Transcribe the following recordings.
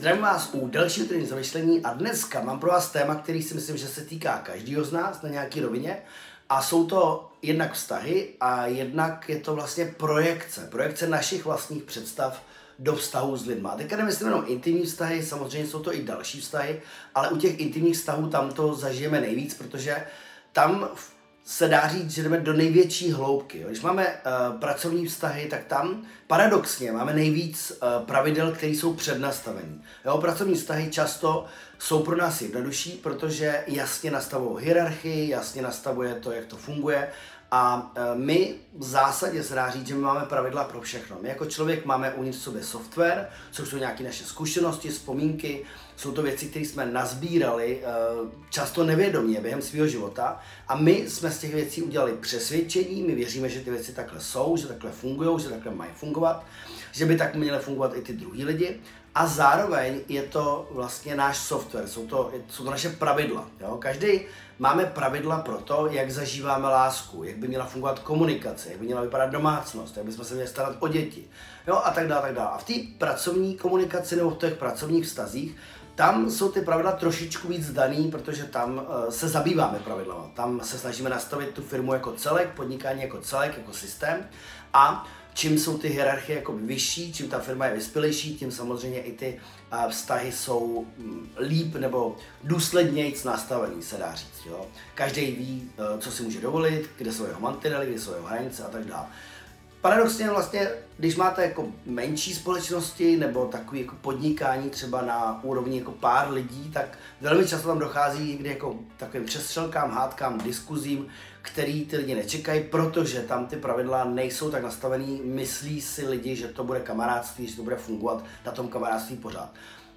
Zdravím vás u dalšího týdne zamyšlení a dneska mám pro vás téma, který si myslím, že se týká každého z nás na nějaký rovině a jsou to jednak vztahy a jednak je to vlastně projekce, projekce našich vlastních představ do vztahu s lidmi. Teďka nemyslím jenom intimní vztahy, samozřejmě jsou to i další vztahy, ale u těch intimních vztahů tam to zažijeme nejvíc, protože tam se dá říct, že jdeme do největší hloubky. Když máme uh, pracovní vztahy, tak tam paradoxně máme nejvíc uh, pravidel, které jsou přednastavení. Jo, pracovní vztahy často jsou pro nás jednodušší, protože jasně nastavují hierarchii, jasně nastavuje to, jak to funguje a e, my v zásadě se dá říct, že my máme pravidla pro všechno. My jako člověk máme uvnitř sobě software, což jsou nějaké naše zkušenosti, vzpomínky, jsou to věci, které jsme nazbírali e, často nevědomě během svého života a my jsme z těch věcí udělali přesvědčení, my věříme, že ty věci takhle jsou, že takhle fungují, že takhle mají fungovat, že by tak měly fungovat i ty druhý lidi a zároveň je to vlastně náš software, jsou to, jsou to naše pravidla. Jo? Každý máme pravidla pro to, jak zažíváme lásku, jak by měla fungovat komunikace, jak by měla vypadat domácnost, jak bychom se měli starat o děti, jo? a tak dále, tak dále. A v té pracovní komunikaci nebo v těch pracovních vztazích tam jsou ty pravidla trošičku víc daný, protože tam uh, se zabýváme pravidlama. Tam se snažíme nastavit tu firmu jako celek, podnikání jako celek, jako systém a čím jsou ty hierarchie jako vyšší, čím ta firma je vyspělejší, tím samozřejmě i ty vztahy jsou mm, líp nebo důsledněji nastavený, se dá říct. Jo? Každý ví, e, co si může dovolit, kde jsou jeho mantinely, kde jsou jeho hranice a tak dále. Paradoxně vlastně, když máte jako menší společnosti nebo takový jako podnikání třeba na úrovni jako pár lidí, tak velmi často tam dochází někdy jako takovým přestřelkám, hádkám, diskuzím, který ty lidi nečekají, protože tam ty pravidla nejsou tak nastavený, myslí si lidi, že to bude kamarádství, že to bude fungovat na tom kamarádství pořád.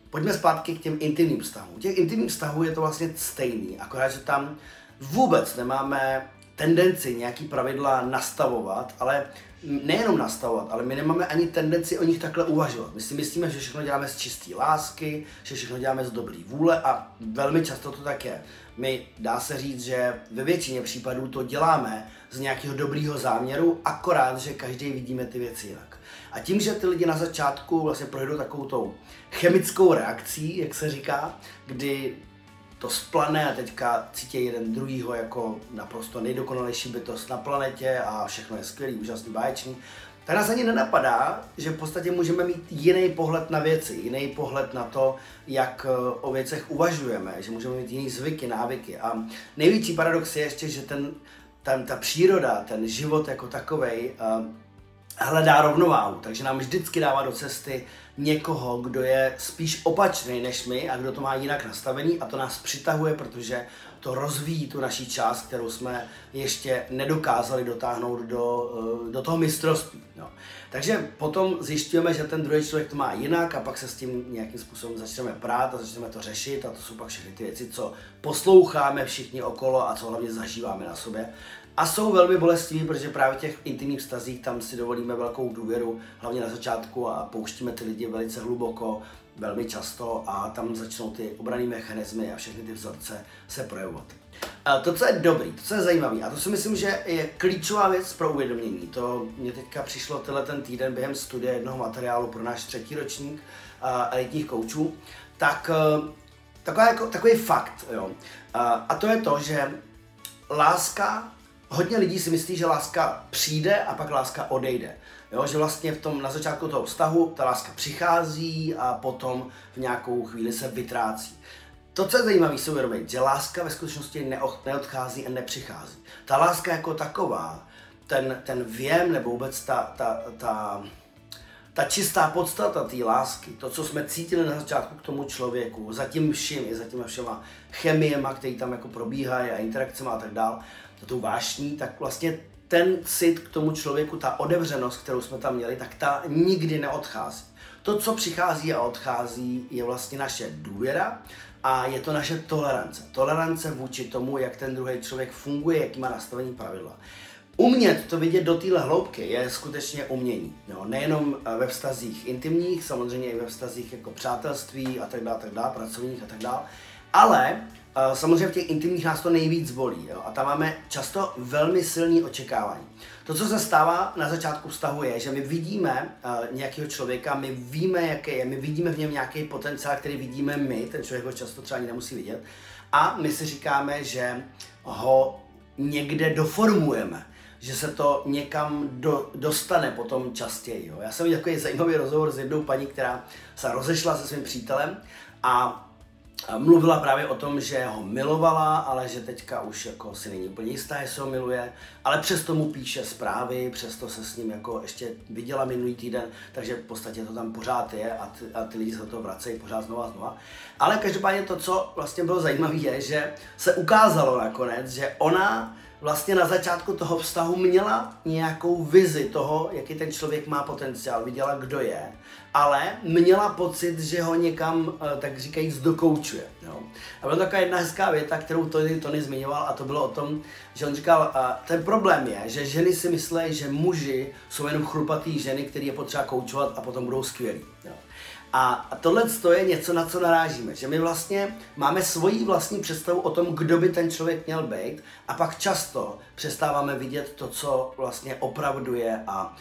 Pojďme zpátky k těm intimním vztahům. Těch intimních vztahů je to vlastně stejný, akorát, že tam vůbec nemáme tendenci nějaký pravidla nastavovat, ale nejenom nastavovat, ale my nemáme ani tendenci o nich takhle uvažovat. My si myslíme, že všechno děláme z čisté lásky, že všechno děláme z dobrý vůle a velmi často to tak je. My dá se říct, že ve většině případů to děláme z nějakého dobrýho záměru, akorát, že každý vidíme ty věci jinak. A tím, že ty lidi na začátku vlastně projdou takovou tou chemickou reakcí, jak se říká, kdy to splane a teďka cítí jeden druhýho jako naprosto nejdokonalejší bytost na planetě a všechno je skvělý, úžasný, báječný, tak nás ani nenapadá, že v podstatě můžeme mít jiný pohled na věci, jiný pohled na to, jak eh, o věcech uvažujeme, že můžeme mít jiný zvyky, návyky. A největší paradox je ještě, že ten, ten, ta příroda, ten život jako takovej, uh, hledá rovnováhu, takže nám vždycky dává do cesty někoho, kdo je spíš opačný než my a kdo to má jinak nastavený a to nás přitahuje, protože to rozvíjí tu naší část, kterou jsme ještě nedokázali dotáhnout do, eh, do toho mistrovství. No. Takže potom zjišťujeme, že ten druhý člověk to má jinak a pak se s tím nějakým způsobem začneme prát a začneme to řešit a to jsou pak všechny ty věci, co posloucháme všichni okolo a co hlavně zažíváme na sobě. A jsou velmi bolestiví, protože právě v těch intimních vztazích tam si dovolíme velkou důvěru, hlavně na začátku a pouštíme ty lidi velice hluboko, velmi často a tam začnou ty obrané mechanismy a všechny ty vzorce se projevovat. A to, co je dobrý, to, co je zajímavé, a to si myslím, že je klíčová věc pro uvědomění. To mě teďka přišlo tenhle ten týden během studie jednoho materiálu pro náš třetí ročník uh, elitních koučů, tak uh, taková, jako, takový fakt, jo. Uh, a to je to, že láska hodně lidí si myslí, že láska přijde a pak láska odejde. Jo, že vlastně v tom, na začátku toho vztahu ta láska přichází a potom v nějakou chvíli se vytrácí. To, co je zajímavé, si uvědomit, že láska ve skutečnosti neodchází a nepřichází. Ta láska jako taková, ten, ten věm nebo vůbec ta, ta, ta, ta čistá podstata té lásky, to, co jsme cítili na začátku k tomu člověku, za tím vším, i za těma všema chemiema, které tam jako probíhají a interakcemi a tak dál, to tou vášní, tak vlastně ten cit k tomu člověku, ta odevřenost, kterou jsme tam měli, tak ta nikdy neodchází. To, co přichází a odchází, je vlastně naše důvěra a je to naše tolerance. Tolerance vůči tomu, jak ten druhý člověk funguje, jaký má nastavení pravidla. Umět to vidět do téhle hloubky je skutečně umění. Jo? Nejenom eh, ve vztazích intimních, samozřejmě i ve vztazích jako přátelství a tak dále, tak dále pracovních a tak dále, Ale uh, samozřejmě v těch intimních nás to nejvíc bolí jo? a tam máme často velmi silný očekávání. To, co se stává na začátku vztahu, je, že my vidíme uh, nějakého člověka, my víme, jaký je, my vidíme v něm nějaký potenciál, který vidíme my, ten člověk ho často třeba ani nemusí vidět, a my si říkáme, že ho někde doformujeme že se to někam do, dostane potom častěji. Jo. Já jsem viděl takový zajímavý rozhovor s jednou paní, která se rozešla se svým přítelem a mluvila právě o tom, že ho milovala, ale že teďka už jako si není úplně jistá, jestli ho miluje, ale přesto mu píše zprávy, přesto se s ním jako ještě viděla minulý týden, takže v podstatě to tam pořád je a ty, a ty lidi se to vracejí pořád znova a znova. Ale každopádně to, co vlastně bylo zajímavé, je, že se ukázalo nakonec, že ona vlastně na začátku toho vztahu měla nějakou vizi toho, jaký ten člověk má potenciál, viděla, kdo je, ale měla pocit, že ho někam, eh, tak říkají, zdokoučuje. Jo. A byla taková jedna hezká věta, kterou Tony, Tony zmiňoval, a to bylo o tom, že on říkal, ten problém je, že ženy si myslí, že muži jsou jenom chrupatý ženy, který je potřeba koučovat a potom budou skvělí. Jo. A tohle je něco, na co narážíme, že my vlastně máme svoji vlastní představu o tom, kdo by ten člověk měl být a pak často přestáváme vidět to, co vlastně opravdu je. A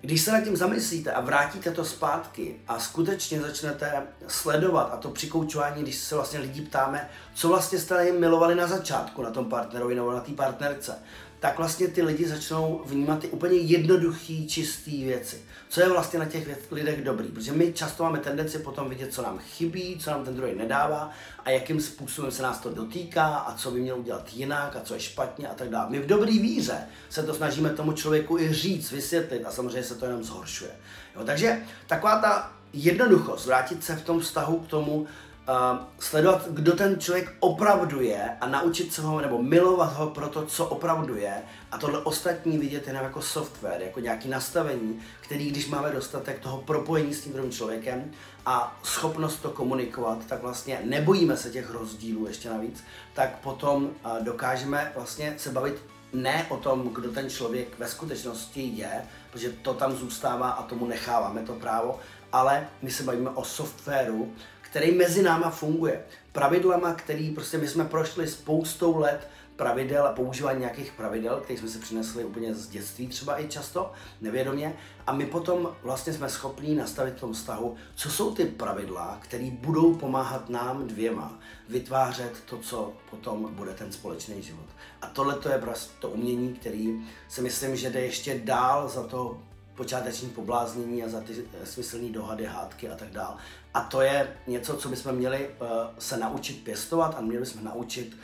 když se nad tím zamyslíte a vrátíte to zpátky a skutečně začnete sledovat a to přikoučování, když se vlastně lidi ptáme, co vlastně jste jim milovali na začátku na tom partnerovi nebo na té partnerce, tak vlastně ty lidi začnou vnímat ty úplně jednoduché, čisté věci. Co je vlastně na těch lidech dobrý, protože my často máme tendenci potom vidět, co nám chybí, co nám ten druhý nedává a jakým způsobem se nás to dotýká a co by měl udělat jinak a co je špatně a tak dále. My v dobré víře se to snažíme tomu člověku i říct, vysvětlit a samozřejmě se to jenom zhoršuje. Jo, takže taková ta jednoduchost, vrátit se v tom vztahu k tomu, uh, sledovat, kdo ten člověk opravdu je a naučit se ho nebo milovat ho pro to, co opravdu je. A tohle ostatní vidět jenom jako software, jako nějaký nastavení, který když máme dostatek toho propojení s tím druhým člověkem a schopnost to komunikovat, tak vlastně nebojíme se těch rozdílů ještě navíc, tak potom uh, dokážeme vlastně se bavit ne o tom, kdo ten člověk ve skutečnosti je, protože to tam zůstává a tomu necháváme to právo, ale my se bavíme o softwaru, který mezi náma funguje. Pravidlama, který prostě my jsme prošli spoustou let pravidel a používání nějakých pravidel, které jsme si přinesli úplně z dětství třeba i často, nevědomě. A my potom vlastně jsme schopní nastavit v tom vztahu, co jsou ty pravidla, které budou pomáhat nám dvěma vytvářet to, co potom bude ten společný život. A tohle to je prostě to umění, který si myslím, že jde ještě dál za to počáteční pobláznění a za ty smyslné dohady, hádky a tak dále. A to je něco, co bychom měli uh, se naučit pěstovat a měli bychom naučit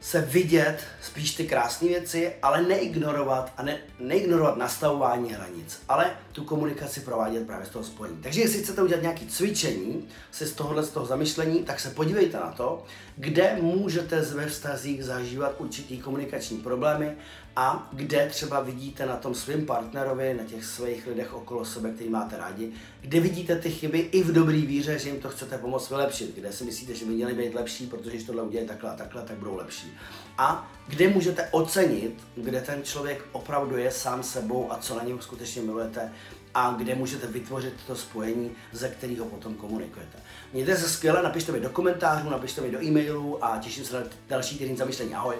se vidět spíš ty krásné věci, ale neignorovat a ne, neignorovat nastavování hranic, ale tu komunikaci provádět právě z toho spojení. Takže jestli chcete udělat nějaké cvičení si z tohohle z toho zamyšlení, tak se podívejte na to, kde můžete ve vztazích zažívat určitý komunikační problémy a kde třeba vidíte na tom svém partnerovi, na těch svých lidech okolo sebe, který máte rádi, kde vidíte ty chyby i v dobrý víře, že jim to chcete pomoct vylepšit, kde si myslíte, že by měli být lepší, protože když tohle udělají takhle a takhle, tak budou lepší. A kde můžete ocenit, kde ten člověk opravdu je sám sebou a co na něm skutečně milujete a kde můžete vytvořit to spojení, ze kterého potom komunikujete. Mějte se skvěle, napište mi do komentářů, napište mi do e-mailu a těším se na další týden zamyšlení. Ahoj!